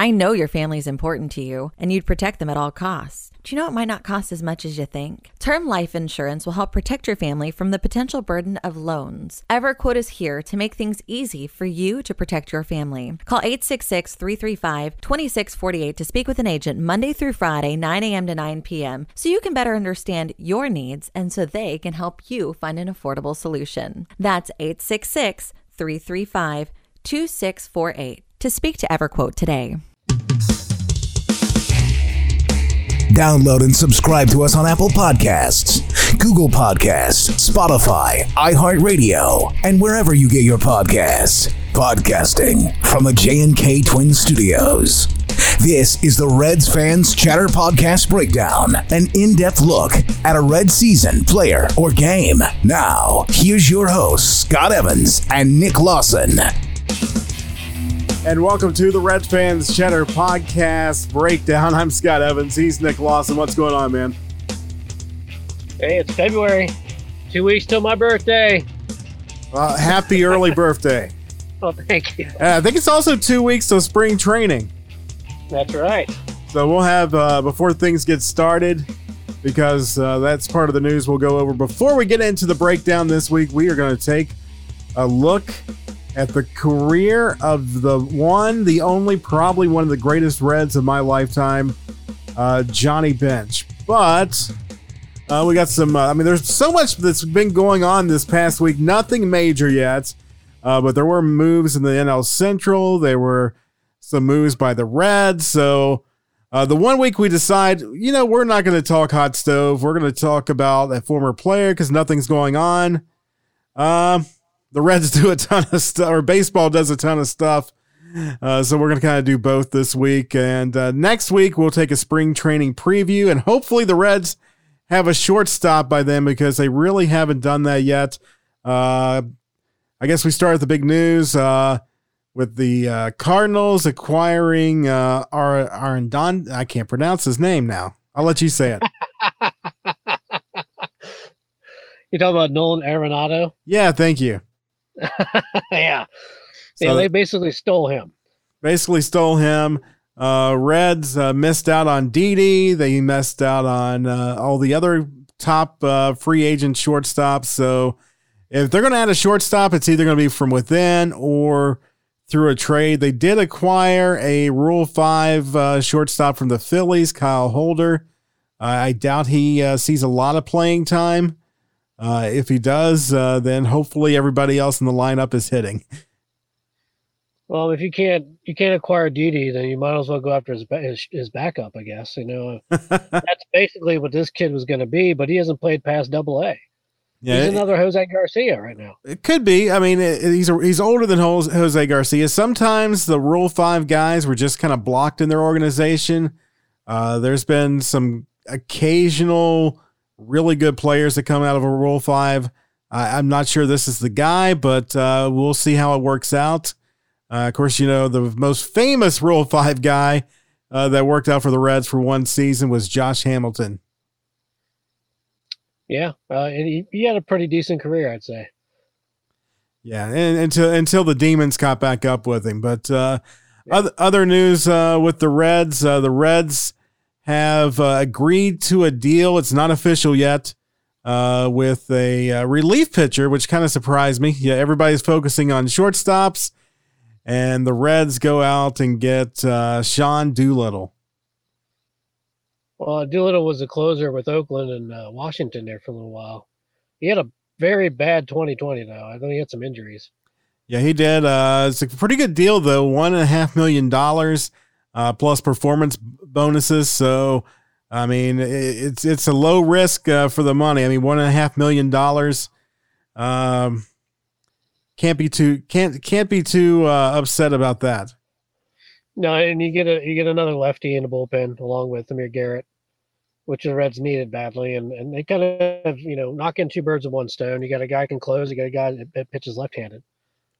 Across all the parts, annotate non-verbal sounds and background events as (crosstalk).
I know your family is important to you and you'd protect them at all costs. Do you know it might not cost as much as you think? Term life insurance will help protect your family from the potential burden of loans. EverQuote is here to make things easy for you to protect your family. Call 866 335 2648 to speak with an agent Monday through Friday, 9 a.m. to 9 p.m., so you can better understand your needs and so they can help you find an affordable solution. That's 866 335 2648 to speak to EverQuote today. Download and subscribe to us on Apple Podcasts, Google Podcasts, Spotify, iHeartRadio, and wherever you get your podcasts. Podcasting from the J&K Twin Studios. This is the Reds Fans Chatter Podcast Breakdown, an in depth look at a Red season, player, or game. Now, here's your hosts, Scott Evans and Nick Lawson. And welcome to the Red Fans Chatter Podcast Breakdown. I'm Scott Evans. He's Nick Lawson. What's going on, man? Hey, it's February. Two weeks till my birthday. Uh, happy early birthday. (laughs) Oh, thank you. Uh, I think it's also two weeks till spring training. That's right. So we'll have, uh, before things get started, because uh, that's part of the news we'll go over. Before we get into the breakdown this week, we are going to take a look at the career of the one, the only, probably one of the greatest Reds of my lifetime, uh, Johnny Bench. But uh, we got some, uh, I mean, there's so much that's been going on this past week. Nothing major yet, uh, but there were moves in the NL Central. There were some moves by the Reds. So uh, the one week we decide, you know, we're not going to talk hot stove. We're going to talk about a former player because nothing's going on. Um, the Reds do a ton of stuff, or baseball does a ton of stuff. Uh, so we're going to kind of do both this week. And uh, next week, we'll take a spring training preview. And hopefully, the Reds have a shortstop by then because they really haven't done that yet. Uh, I guess we start with the big news uh, with the uh, Cardinals acquiring uh, Ar- Arendon. I can't pronounce his name now. I'll let you say it. (laughs) You talking about Nolan Arenado? yeah, thank you. (laughs) yeah. So- yeah, they basically stole him. basically stole him. Uh, Reds uh, missed out on Didi. They missed out on uh, all the other top uh, free agent shortstops. So if they're going to add a shortstop, it's either going to be from within or through a trade. They did acquire a Rule 5 uh, shortstop from the Phillies, Kyle Holder. I doubt he uh, sees a lot of playing time. Uh, if he does, uh, then hopefully everybody else in the lineup is hitting. Well, if you can't you can't acquire Didi, then you might as well go after his his, his backup, I guess. You know, (laughs) that's basically what this kid was going to be, but he hasn't played past Double A. yeah, He's another Jose Garcia right now. It could be. I mean, it, he's he's older than Jose Jose Garcia. Sometimes the Rule Five guys were just kind of blocked in their organization. Uh, there's been some occasional really good players that come out of a Rule Five. I, I'm not sure this is the guy, but uh, we'll see how it works out. Uh, of course, you know the most famous Rule Five guy uh, that worked out for the Reds for one season was Josh Hamilton. Yeah, uh, and he, he had a pretty decent career, I'd say. Yeah, and until until the demons caught back up with him. But uh, other other news uh, with the Reds, uh, the Reds have uh, agreed to a deal. It's not official yet. Uh, with a uh, relief pitcher, which kind of surprised me. Yeah, everybody's focusing on shortstops, and the Reds go out and get uh, Sean Doolittle. Well, Doolittle was a closer with Oakland and uh, Washington there for a little while. He had a very bad 2020 though. I think he had some injuries. Yeah, he did. Uh, it's a pretty good deal though. One and a half million dollars uh, plus performance bonuses. So, I mean, it, it's it's a low risk uh, for the money. I mean, one and a half million dollars. Um, can't be too can't can't be too uh, upset about that. No, and you get a you get another lefty in the bullpen along with Amir Garrett, which the Reds needed badly, and and they kind of you know knocking two birds with one stone. You got a guy can close, you got a guy that, pitches left-handed.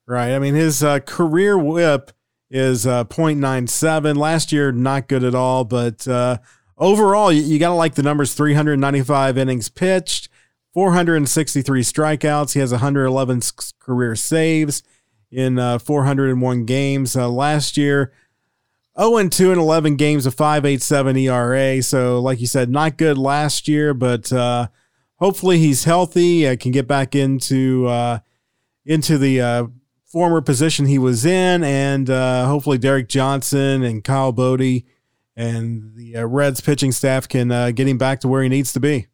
Right. I mean, his uh, career WHIP is uh, 0.97. Last year, not good at all, but uh, overall, you, you got to like the numbers 395 innings pitched, 463 strikeouts. He has 111 career saves in uh, 401 games. Uh, last year, 0 and 2 in 11 games, a 5.87 ERA. So, like you said, not good last year, but uh, hopefully he's healthy. Can get back into uh, into the former position he was in, and uh, hopefully Derek Johnson and Kyle Boddy and the uh, Reds pitching staff can get him back to where he needs to be.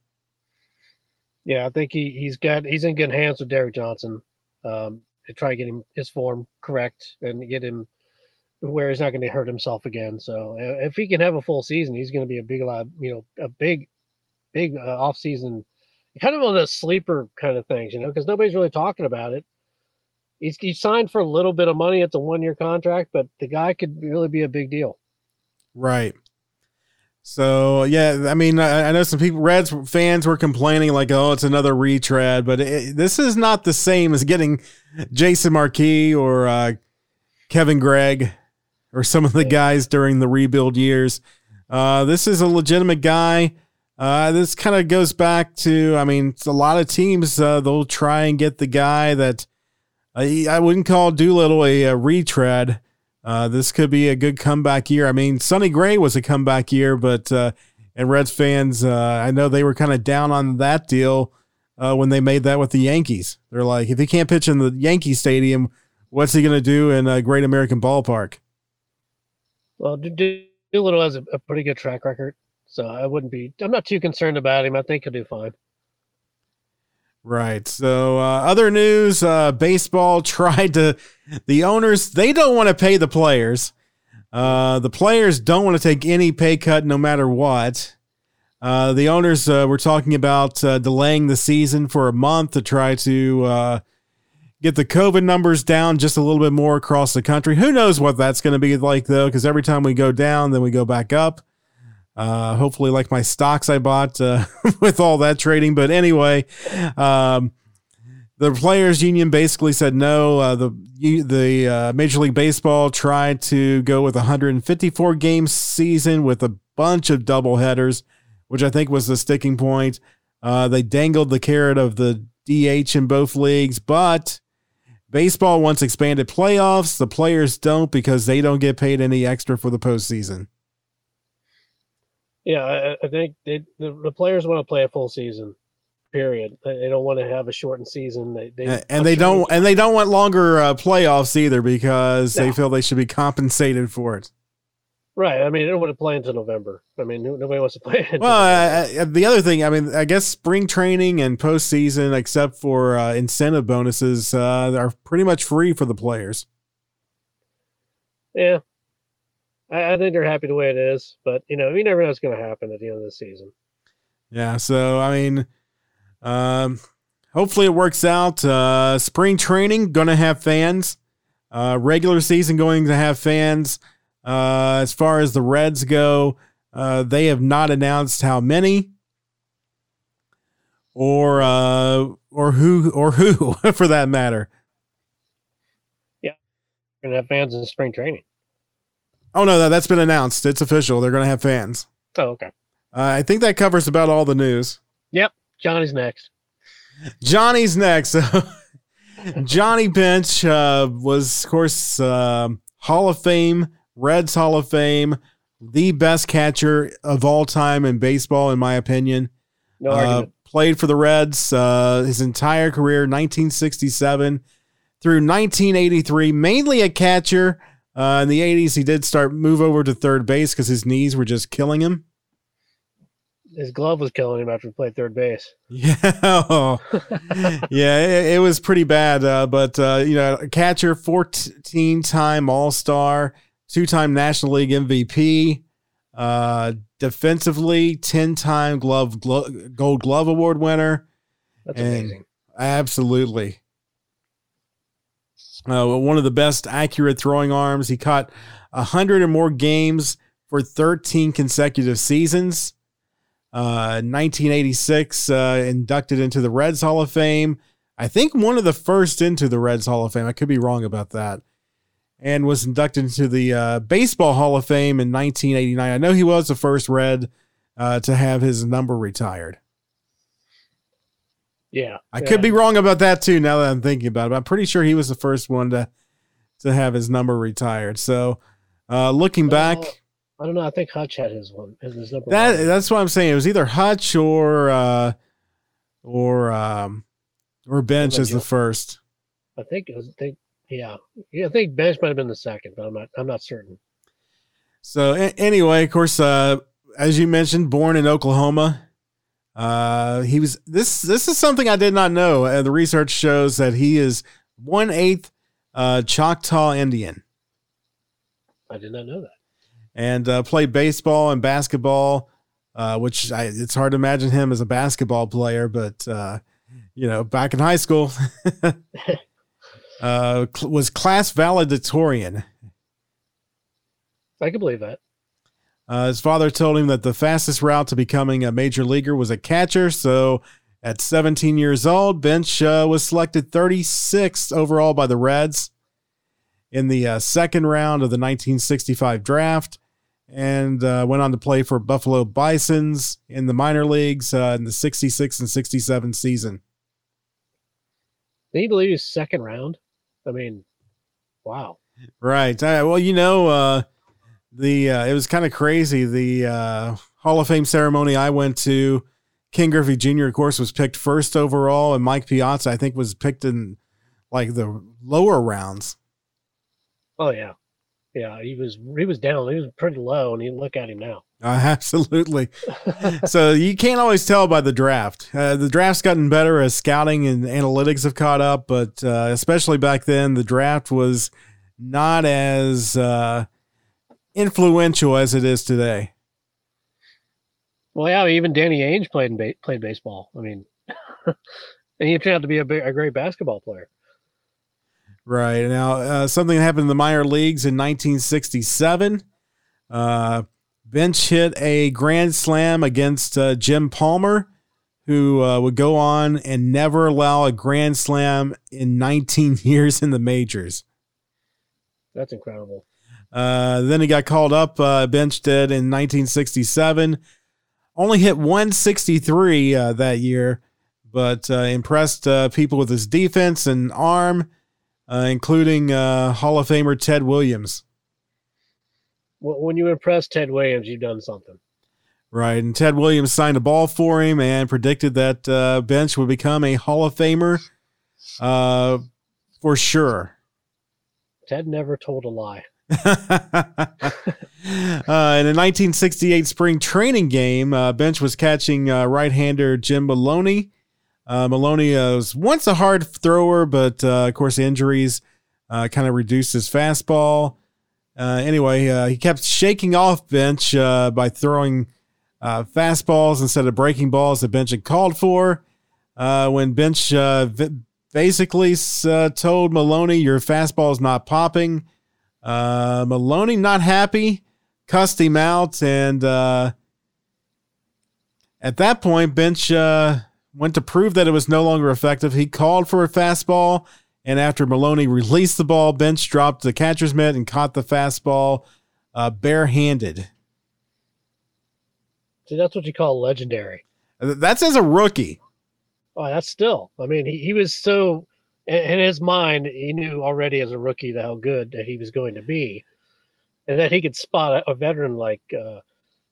Yeah, I think he he's got he's in good hands with Derek Johnson. Um, to try to get him his form correct and get him where he's not going to hurt himself again. So uh, if he can have a full season, he's going to be a big lot, you know, a big, big uh, off season, kind of one of the sleeper kind of things, you know, because nobody's really talking about it. He's, he signed for a little bit of money. It's a one year contract, but the guy could really be a big deal. Right. So yeah, I mean, I, I, know some people, Reds fans were complaining like, "Oh, it's another retread," but it, this is not the same as getting Jason Marquis or uh, Kevin Gregg or some of the guys during the rebuild years. Uh, this is a legitimate guy. Uh, this kind of goes back to, I mean, a lot of teams uh, they'll try and get the guy that I wouldn't call Doolittle a, a retread uh, this could be a good comeback year. I mean, Sonny Gray was a comeback year, but uh, and Reds fans, uh, I know they were kind of down on that deal uh, when they made that with the Yankees. They're like, if he can't pitch in the Yankee Stadium, what's he going to do in a Great American Ballpark? Well, Doolittle has a, a pretty good track record, so I wouldn't be. I'm not too concerned about him. I think he'll do fine. Right. So, uh, other news uh, baseball (laughs) tried to, the owners, they don't want to pay the players. Uh, the players don't want to take any pay cut no matter what. Uh, the owners uh, were talking about uh, delaying the season for a month to try to get the COVID numbers down just a little bit more across the country. Who knows what that's going to be like, though, because every time we go down, then we go back up. Uh, hopefully, like my stocks I bought uh, (laughs) with all that trading. But anyway, um, the players' union basically said no. Uh, the the uh, Major League Baseball tried to go with a 154 game season with a bunch of double headers, which I think was the sticking point. Uh, they dangled the carrot of the DH in both leagues, but baseball wants expanded playoffs. The players don't because they don't get paid any extra for the postseason. Yeah, I, I think they, the, the players want to play a full season. Period. They don't want to have a shortened season. They, they and they don't and they don't want longer uh, playoffs either because no. they feel they should be compensated for it. Right. I mean, they don't want to play until November. I mean, nobody wants to play. well, uh, the other thing, I mean, I guess spring training and postseason, except for uh, incentive bonuses, uh, are pretty much free for the players. Yeah, I, I think they're happy the way it is, but you know, you never know what's going to happen at the end of the season. Yeah. So I mean, um, hopefully it works out. Uh, spring training going to have fans. Uh, regular season going to have fans. Uh, as far as the Reds go, uh, they have not announced how many or uh, or who or who (laughs) for that matter. Yeah, gonna have fans in spring training. Oh no, that's been announced. It's official. They're going to have fans. Oh, okay. Uh, I think that covers about all the news. Yep. Johnny's next. Johnny's next. (laughs) Johnny Bench uh, was, of course, uh, Hall of Fame, Reds Hall of Fame, the best catcher of all time in baseball, in my opinion. No uh, played for the Reds uh, his entire career, 1967 through 1983, mainly a catcher. Uh, in the 80s, he did start move over to third base because his knees were just killing him. His glove was killing him after he played third base. (laughs) Yeah, yeah, it, it, was pretty bad. Uh, but uh, you know, catcher, fourteen-time All Star, two-time National League MVP, uh, defensively, ten-time Glove Glo- Gold Glove Award winner. That's amazing. Absolutely. Uh, one of the best accurate throwing arms. He caught 100 or more games for 13 consecutive seasons. Uh, 1986, uh, inducted into the Reds Hall of Fame. I think one of the first into the Reds Hall of Fame. I could be wrong about that. And was inducted into the uh, Baseball Hall of Fame in 1989. I know he was the first Red uh, to have his number retired. Yeah. I could be wrong about that too now that I'm thinking about it. I'm pretty sure he was the first one to to have his number retired. So Uh, looking back, I don't know. I think Hutch had his one. His number that one. that's what I'm saying. It was either Hutch or uh, or um, or Bench as the first. I think it was. I think yeah. Yeah, I think Bench might have been the second, but I'm not. I'm not certain. So a- anyway, of course, uh, as you mentioned, born in Oklahoma. Uh, he was this. This is something I did not know. Uh, the research shows that he is one eighth uh, Choctaw Indian, I did not know that. and uh, played baseball and basketball. Uh, which I, it's hard to imagine him as a basketball player, but uh, you know, back in high school, (laughs) (laughs) uh, cl- was class valedictorian. I can believe that. Uh, his father told him that the fastest route to becoming a major leaguer was a catcher. So at 17 years old, Bench uh, was selected 36th overall by the Reds in the uh, second round of the 1965 draft and uh, went on to play for Buffalo Bisons in the minor leagues uh, in the 66 and 67 season. Can you believe he's second round? I mean, wow. Right. Uh, well, you know, uh, the uh, it was kind of crazy. The uh, Hall of Fame ceremony I went to, Ken Griffey Jr. of course was picked first overall, and Mike Piazza I think was picked in like the lower rounds. Oh yeah, yeah. He was he was down. He was pretty low, and you look at him now. Uh, (laughs) absolutely. so you can't always tell by the draft. Uh, the draft's gotten better as scouting and analytics have caught up, but uh, especially back then, the draft was not as uh, influential as it is today. Well, yeah. Even Danny Ainge played in ba- played baseball. I mean, (laughs) and he turned out to be a, ba- a great basketball player. Right. Now, uh, something happened in the minor leagues in 1967. Uh, Bench hit a grand slam against uh, Jim Palmer, who uh, would go on and never allow a grand slam in 19 (laughs) years in the majors. That's incredible. Uh, then he got called up. Uh, Bench did in 1967. Only hit 163 uh, that year, but uh, impressed uh, people with his defense and arm, uh, including uh, Hall of Famer Ted Williams. Wh- When you impress Ted Williams, you've done something. Right. And Ted Williams signed a ball for him and predicted that uh, Bench would become a Hall of Famer uh, for sure. Ted never told a lie. (laughs) uh, in a 1968 spring training game, uh, Bench was catching uh, right-hander Jim Maloney. Uh, Maloney uh, was once a hard thrower, but uh, of course injuries kind of reduced his fastball. Anyway, he kept shaking off Bench by throwing fastballs instead of breaking balls that Bench had called for. When Bench v- basically told Maloney, "Your fastball is not popping." Uh, Maloney not happy, cussed him out, and uh, at that point, Bench uh, went to prove that it was no longer effective. He called for a fastball, and after Maloney released the ball, Bench dropped the catcher's mitt and caught the fastball uh, barehanded. See, that's what you call legendary. That's as a rookie. Oh, that's still. I mean, he, he was so in, his mind, he knew already as a rookie how good that he was going to be, and that he could spot a, veteran like uh,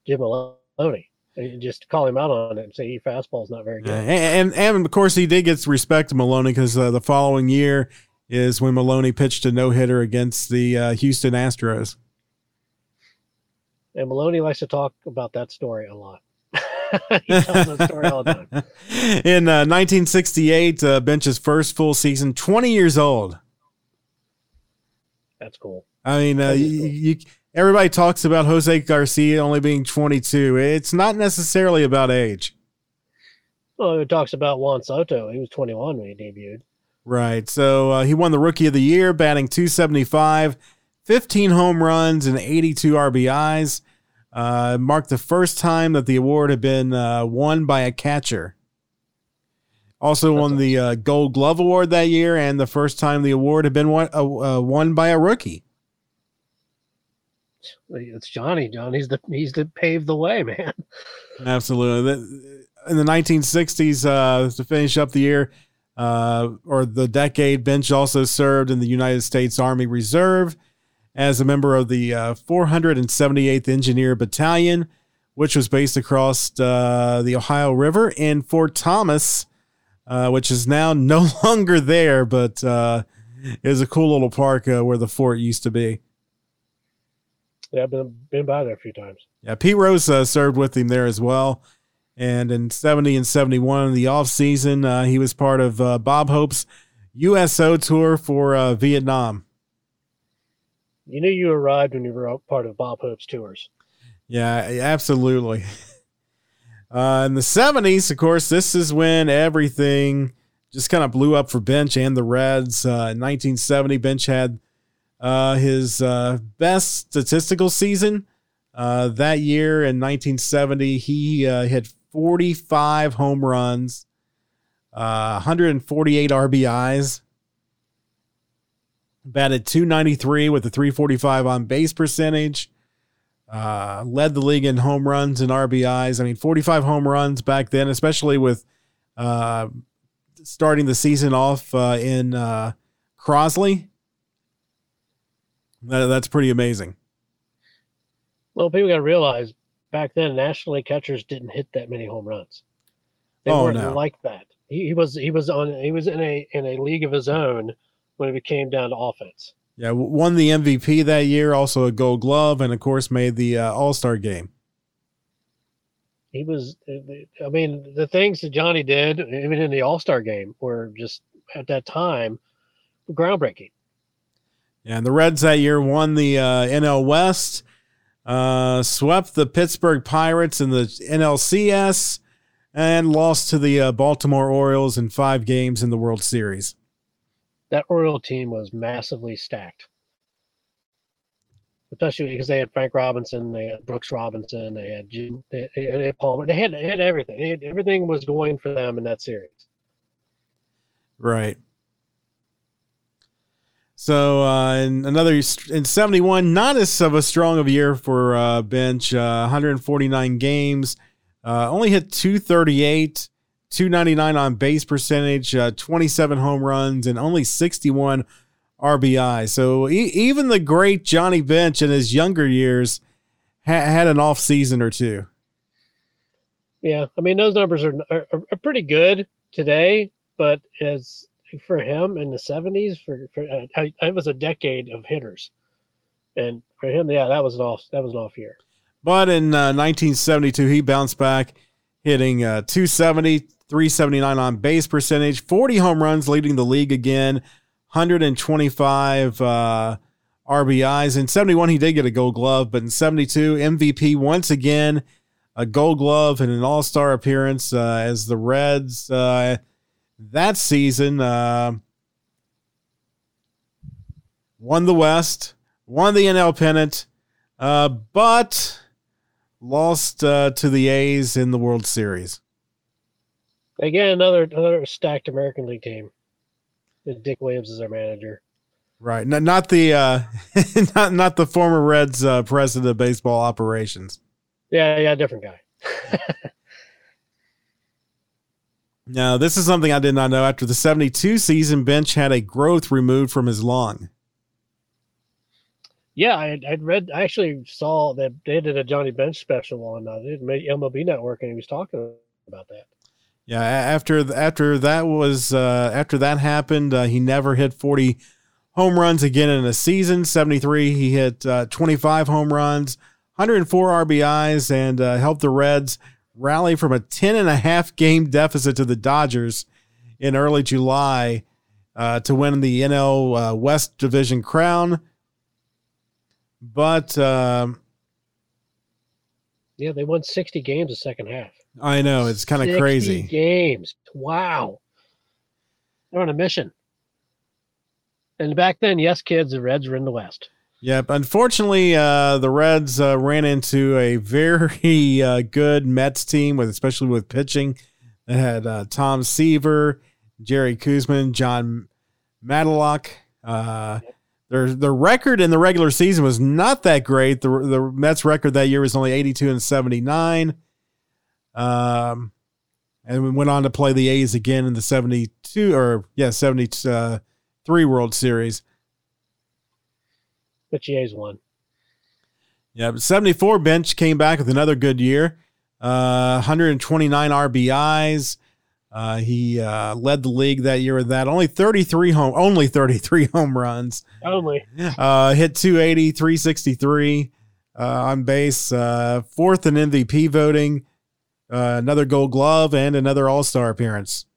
Jim Maloney and just call him out on it and say your fastball's not very Uh, good. and, and of course, he did get respect to Maloney because uh, the following year is when Maloney pitched a no hitter against the uh, Houston Astros. And Maloney likes to talk about that story a lot. (laughs) he tells that story all the time. (laughs) In uh, 1968, uh, Bench's first full season, 20 years old. That's cool. I mean, uh, you, cool. you, everybody talks about Jose Garcia only being 22. It's not necessarily about age. Well, it talks about Juan Soto. He was 21 when he debuted. Right. So uh, he won the Rookie of the Year, batting 275, 15 home runs, and 82 RBIs. Uh, marked the first time that the award had been uh, won by a catcher. Also That's won the uh, Gold Glove Award that year, and the first time the award had been won, uh, uh, won by a rookie. It's Johnny. Johnny's the he's the paved the way, man. (laughs) Absolutely. In the 1960s, uh, to finish up the year uh, or the decade, Bench also served in the United States Army Reserve as a member of the uh, 478th Engineer Battalion, which was based across uh, the Ohio River in Fort Thomas, uh, which is now (laughs) no longer there, but uh, is a cool little park uh, where the fort used to be. Yeah, I've been, been by there a few times. Yeah, Pete Rose uh, served with him there as well. And in 70 and 71, in the off season, uh, he was part of uh, Bob Hope's USO tour for uh, Vietnam. You knew you arrived when you were part of Bob Hope's tours. Yeah, absolutely. (laughs) Uh, in the 70s, of course, this is when everything just kind of blew up for Bench and the Reds. Uh, in 1970, Bench had uh, his uh, best statistical season. Uh, that year in 1970, he uh, hit 45 home runs, 148 RBIs, batted 293 with a 345 on base percentage. Uh, led the league in home runs and RBIs. I mean, 45 home runs back then, especially with uh, starting the season off uh, in uh, Crosley. That, that's pretty amazing. Well, people got to realize back then, nationally catchers didn't hit that many home runs. They Oh, weren't no. like that. He, he was he was on he was in a in a league of his own when it came down to offense. Yeah, won the MVP that year, also a Gold Glove, and of course made the uh, All Star game. He was, I mean, the things that Johnny did, even in the All Star game, were just at that time groundbreaking. Yeah, and the Reds that year won the uh, NL West, uh, swept the Pittsburgh Pirates in the NLCS, and lost to the uh, Baltimore Orioles in five games in the World Series. That Oriole team was massively stacked, especially because they had Frank Robinson, they had Brooks Robinson, they had Jim, they, they had Palmer, they had, they had everything. They had, everything was going for them in that series. Right. So uh, in another in seventy one, not as of a strong of a year for uh, bench. Uh, 149 games, uh, only hit 238, 299 on base percentage, uh, 27 home runs, and only 61 RBI. So e- even the great Johnny Bench in his younger years ha- had an off season or two. Yeah, I mean those numbers are, are are pretty good today, but as for him in the seventies, for, for uh, it was a decade of hitters, and for him, yeah, that was an off that was an off year. But in uh, 1972, he bounced back, hitting uh, 270, 379 on base percentage, 40 home runs, leading the league again, 125 uh, RBIs. In 71, he did get a gold glove, but in 72, MVP once again, a gold glove and an all star appearance uh, as the Reds uh, that season uh, won the West, won the NL pennant, uh, but lost uh, to the A's in the World Series. Again, another another stacked American League team. And Dick Williams is their manager. Right, not, not the uh, (laughs) not not the former Reds uh, president of baseball operations. Yeah, yeah, different guy. (laughs) Now, this is something I did not know. After the '72 season, Bench had a growth removed from his lung. Yeah, I, I'd read. I actually saw that they did a Johnny Bench special on uh, the MLB Network, and he was talking about that. Yeah, after after that was uh, after that happened, uh, he never hit 40 home runs again in a season. 73, he hit uh, 25 home runs, 104 RBIs, and uh, helped the Reds rally from a 10 and a half game deficit to the Dodgers in early July uh, to win the NL uh, West Division crown. But um, Yeah, they won sixty games the second half. I know it's kind of crazy. Games. Wow. They're on a mission. And back then, yes, kids, the Reds were in the West. Yep. Unfortunately, uh, the Reds uh, ran into a very uh, good Mets team, with especially with pitching. They had uh, Tom Seaver, Jerry Koosman, Jon Matlack. Uh, their their record in the regular season was not that great. The the Mets record that year was only eighty two and seventy nine. Um, and we went on to play the A's again in the seventy two or yeah seventy three World Series. but the A's won. Yeah, but 74 bench came back with another good year. Uh, 129 RBIs. Uh, he uh, led the league that year with that. Only 33 home, only 33 (laughs) home runs. Only. Uh, hit 280, 363 uh, on base. Uh, fourth in MVP voting. Uh, another Gold Glove and another All Star appearance.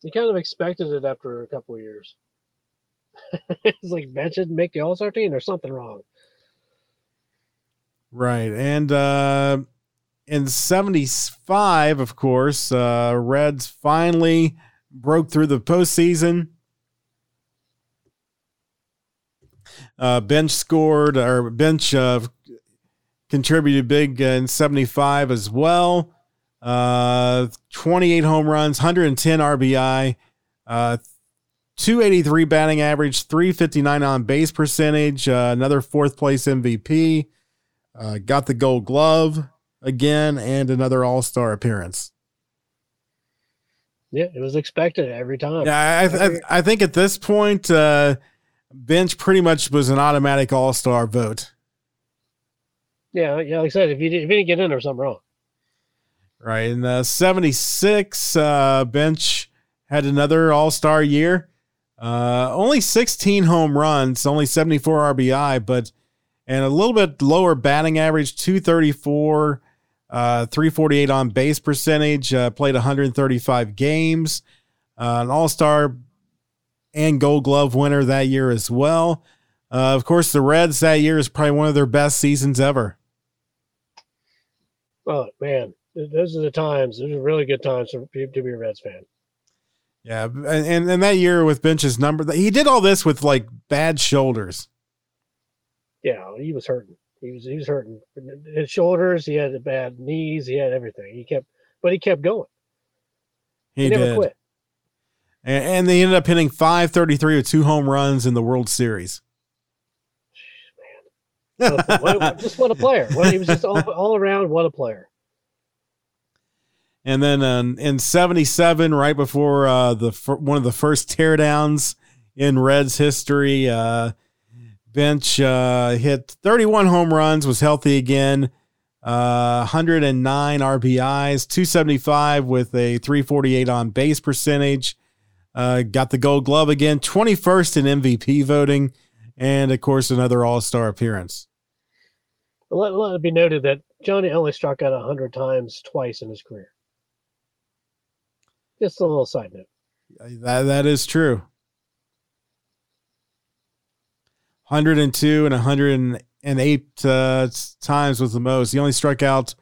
You kind of expected it after a couple of years. (laughs) it's like bench didn't make the All Star team. There's something wrong. Right, and uh, in 75, of course, uh, Reds finally broke through the postseason. Uh, bench scored, or bench uh, contributed big in 75 as well. Uh, 28 home runs, 110 RBI, uh, 283 batting average, 359 on base percentage, uh, another fourth place MVP. Uh, got the gold glove again and another all star appearance. Yeah, it was expected every time. Yeah, I, I, I think at this point, uh, Bench pretty much was an automatic all star vote. Yeah, yeah. Like I said, if you, did, if you didn't get in, there was something wrong. Right. In the 76, uh, Bench had another all star year. Uh, only 16 home runs, only 74 RBI, but and a little bit lower batting average 234 uh, 348 on base percentage uh, played 135 games uh, an all-star and gold glove winner that year as well uh, of course the reds that year is probably one of their best seasons ever Oh man, those are the times. Those are really good times to be, to be a Reds fan. yeah and, and that year with bench's number he did all this with like bad shoulders Yeah, he was hurting. He was he was hurting. His shoulders. He had the bad knees. He had everything. He kept, but he kept going. he, He, never did quit. And, and they ended up hitting 533 with two home runs in the World Series. What a- just what a player. What, he was just all, all around. What a player. And then um, in '77, right before uh, the one of the first teardowns in Reds history, uh, Bench uh, hit 31 home runs, was healthy again, uh, 109 RBIs, 275 with a 348 on base percentage. Uh, got the Gold Glove again, 21st in MVP voting, and of course another All Star appearance. Let, let it be noted that Johnny only struck out hundred times twice in his career. Just a little side note. That that is true. 102 and 108 uh, times was the most. He only struck out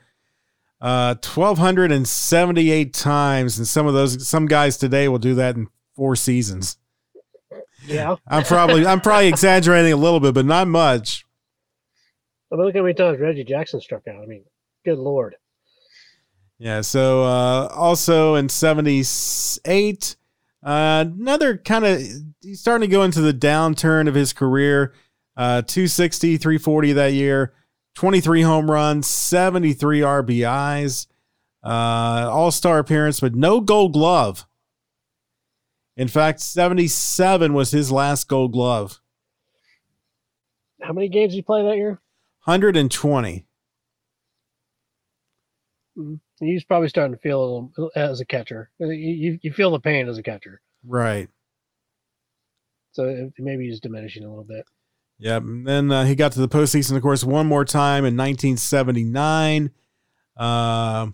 uh, 1278 times, and some of those some guys today will do that in four seasons. Yeah. I'm probably I'm probably (laughs) exaggerating a little bit, but not much. I mean, look how many times Reggie Jackson struck out. I mean, good lord. Yeah. So uh, also in '78, uh, another kind of he's starting to go into the downturn of his career. Uh, 260, 340 that year, 23 home runs, 73 RBIs, uh, All Star appearance, but no Gold Glove. In fact, 77 was his last Gold Glove. How many games did he play that year? 120. He was probably starting to feel a little as a catcher. You, you, you feel the pain as a catcher. Right. So maybe he's diminishing a little bit. Yep. And then uh, he got to the postseason, of course, one more time in 1979. Uh,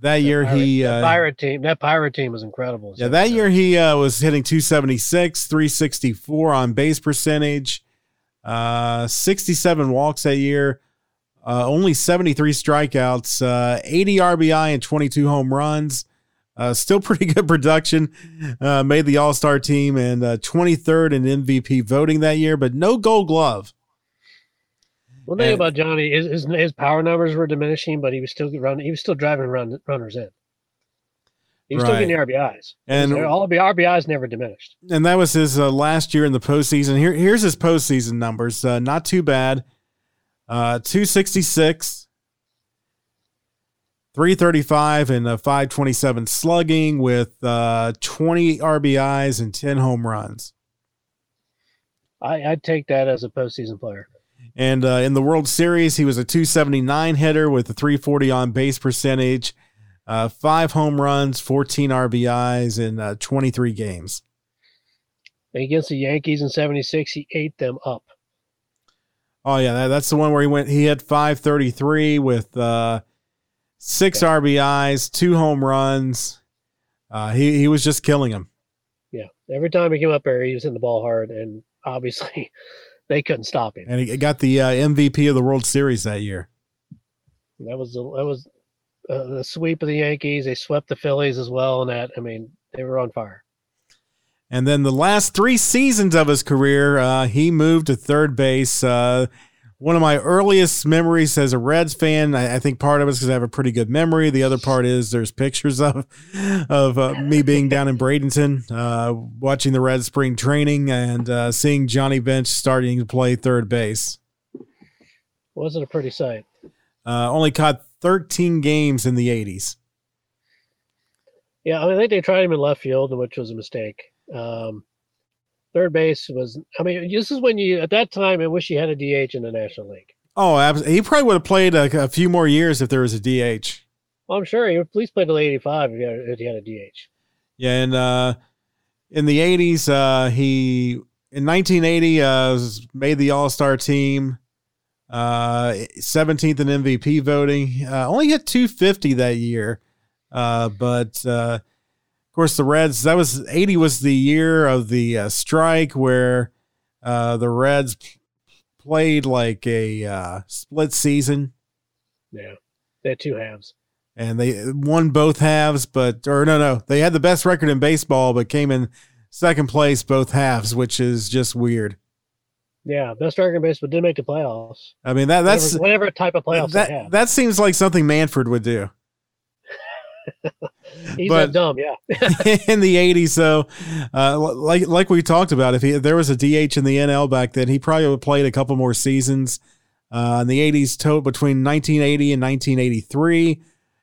that year Pirate- he, that uh, pirate team. That pirate team was incredible. yeah, that year he uh, was hitting 276, 364 on base percentage, uh, 67 walks that year, uh, only 73 strikeouts, uh, 80 RBI and 22 home runs. Uh, still (laughs) pretty good production. Uh, made the All Star team and uh, 23rd in MVP voting that year, but no Gold Glove. One thing about Johnny is his, his power numbers were diminishing, but he was still running. He was still driving run, runners in. He was still getting the RBIs, And all the RBIs never diminished. and that was his uh, last year in the postseason. Here, here's his postseason numbers. Uh, not too bad. Uh, 266, 335, and a 527 slugging with uh, 20 RBIs and 10 home runs. I, I'd take that as a postseason player. And uh, in the World Series, he was a 279 hitter with a 340 on base percentage, uh, five home runs, 14 RBIs in uh, 23 games. And against the Yankees in 76, he ate them up. Oh, yeah. That, that's the one where he went, he had 533 with uh, six RBIs, two home runs. Uh, he, he was just killing him. Yeah. Every time he came up there, he was in the ball hard. And obviously, (laughs) they couldn't stop him. And he got the uh, MVP of the World Series that year. That was that was uh, the sweep of the Yankees. They swept the Phillies as well, and that I mean they were on fire. And then the last three seasons of his career, uh, he moved to third base. Uh, one of my earliest memories as a Reds fan, I, I think part of it is because I have a pretty good memory. The other part is there's pictures of of uh, me being down in Bradenton, uh, watching the Reds spring training and uh, seeing Johnny Bench starting to play third base. Wasn't a pretty sight. Uh, only caught 13 games in the 80s. Yeah, I, mean, I think they tried him in left field, which was a mistake. Um, third base was. I mean, this is when you at that time. I wish you had a DH in the National League. Oh, absolutely. He probably would have played a, a, few more years if there was a DH. Well, I'm sure he would at least played till 85 if he had, if he had a DH. Yeah, and uh, in the 80s, uh, he in 1980 uh, made the All Star team. Uh, 17th in MVP voting. Uh, only hit 250 that year, uh, but uh, of course the Reds. That was 80 was the year of the uh, strike where uh, the Reds played like a uh, split season. Yeah, they had two halves. And they won both halves, but or no, no, they had the best record in baseball, but came in second place both halves, which is just weird. Yeah, best record in baseball did make the playoffs. I mean that that's whatever, whatever type of playoffs that that seems like something Manfred would do. He's but dumb, yeah. (laughs) in the '80s, so uh, like like we talked about, if, he, if there was a DH in the NL back then, he probably would have played a couple more seasons. Uh, in the '80s, to, between 1980 and 1983,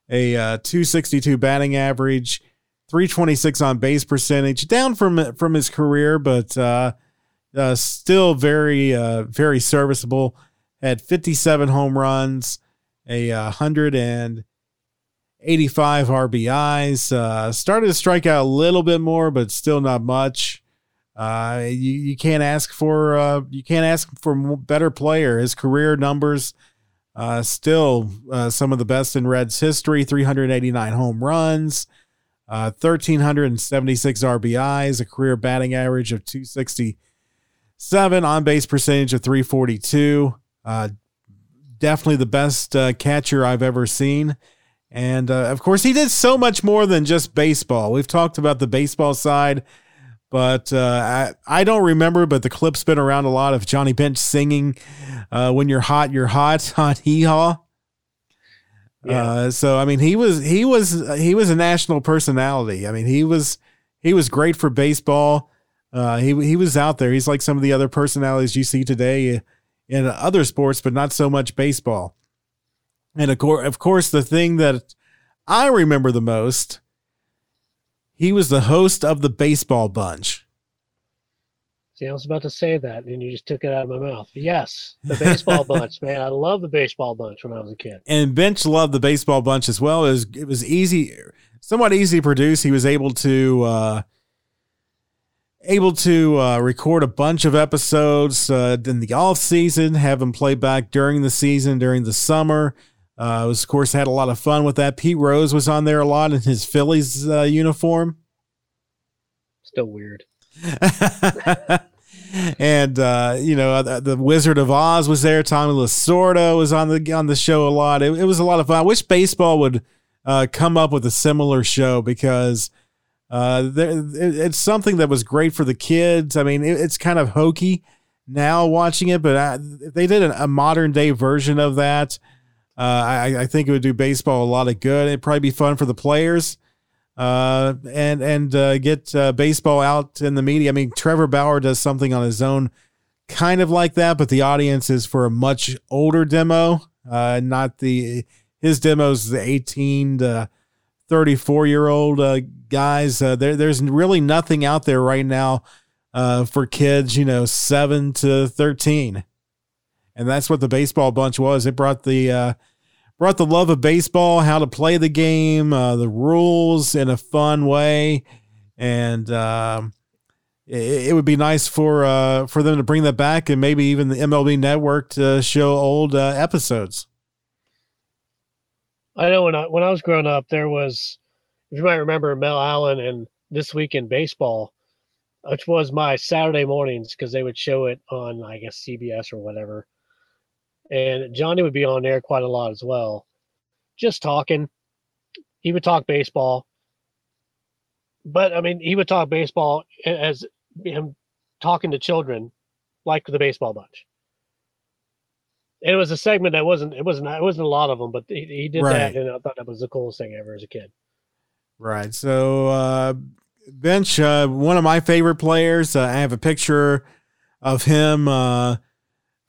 a uh, 262 batting average, 326 on base percentage, down from from his career, but uh, uh, still very uh, very serviceable. Had 57 home runs, a hundred and 85 RBIs. Uh, started to strike out a little bit more, but still not much. Uh, you, you can't ask for uh, you can't ask for better player. His career numbers uh, still uh, some of the best in Reds history. 389 home runs, uh, 1376 RBIs, a career batting average of 267, on base percentage of 342. Uh, definitely the best uh, catcher I've ever seen. And uh, of course, he did so much more than just baseball. We've talked about the baseball side, but uh, I, I don't remember, but the clip's been around a lot of Johnny Bench singing uh, "When You're Hot, You're Hot" (laughs) on Hee Haw. Yeah. Uh, so I mean, he was he was he was a national personality. I mean, he was he was great for baseball. Uh, he he was out there. He's like some of the other personalities you see today in other sports, but not so much baseball. And of course, of course, the thing that I remember the most, he was the host of the Baseball Bunch. See, I was about to say that, and you just took it out of my mouth. Yes, the Baseball (laughs) Bunch, man. I love the Baseball Bunch when I was a kid. And Bench loved the Baseball Bunch as well. It was, it was easy, somewhat easy to produce. He was able to uh, able to uh, record a bunch of episodes uh, in the off season, have them play back during the season, during the summer. Uh, was, of course, had a lot of fun with that. Pete Rose was on there a lot in his Phillies uh, uniform. Still weird. (laughs) and uh, you know the, the, Wizard of Oz was there. Tommy Lasorda was on the on the show a lot. It, it was a lot of fun. I wish baseball would uh, come up with a similar show because uh, there, it, it's something that was great for the kids. I mean, it, it's kind of hokey now watching it, but I, they did a modern day version of that, uh, I, I, think it would do baseball a lot of good. It'd probably be fun for the players, uh, and and uh, get uh, baseball out in the media. I mean, Trevor Bauer does something on his own, kind of like that, but the audience is for a much older demo, uh, not the his demos the eighteen to thirty four year old uh, guys. there, there's really nothing out there right now for kids, you know, seven to thirteen, and that's what the baseball bunch was. It brought the uh, brought the love of baseball, how to play the game, uh, the rules in a fun way, and um, it, it, would be nice for uh, for them to bring that back, and maybe even the MLB Network to show old uh, episodes. I know when I when I was growing up, there was, if you might remember, Mel Allen and This Week in Baseball, which was my Saturday mornings because they would show it on, I guess, CBS or whatever and Johnny would be on there quite a lot as well, just talking. He would talk baseball, but I mean, he would talk baseball as him talking to children, like the baseball bunch. And it was a segment that wasn't it wasn't it wasn't a lot of them, but he, he did right. that, and I thought that was the coolest thing ever as a kid. Right. So uh, bench, uh, one of my favorite players. Uh, I have a picture of him. Uh,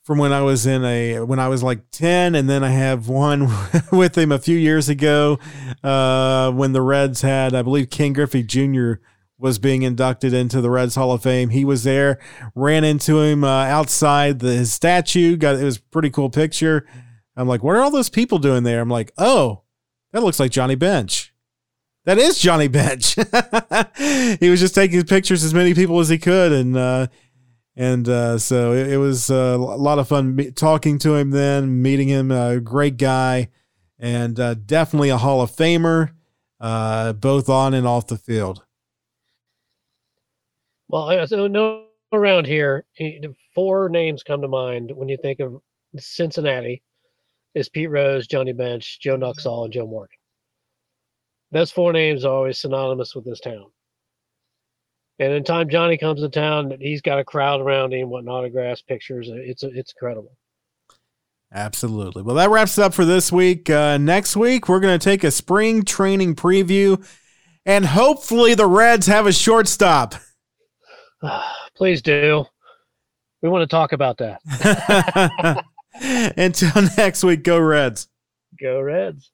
from when I was in a when I was like 10 and then I have one (laughs) with him a few years ago uh, when the Reds had I believe Ken Griffey Jr. was being inducted into the Reds Hall of Fame. He was there, ran into him uh, outside the, his statue. Got it was pretty cool picture. I'm like, what are all those people doing there? I'm like, oh, that looks like Johnny Bench. That is Johnny Bench. (laughs) he was just taking pictures as many people as he could and uh, and uh, so it, it was uh, a lot of fun talking to him then, meeting him. A great guy, and uh, definitely a Hall of Famer, uh, both on and off the field. Well, so no around here, four names come to mind when you think of Cincinnati: is Pete Rose, Johnny Bench, Joe Nuxhall, and Joe Morgan. Those four names are always synonymous with this town. And in time Johnny comes to town, he's got a crowd around him wanting autographs, pictures. It's it's incredible. Absolutely. Well, that wraps it up for this week. Uh, next week, we're going to take a spring training preview, and hopefully, the Reds have a shortstop. (sighs) Please do. We want to talk about that. (laughs) Until next week, go Reds. Go Reds.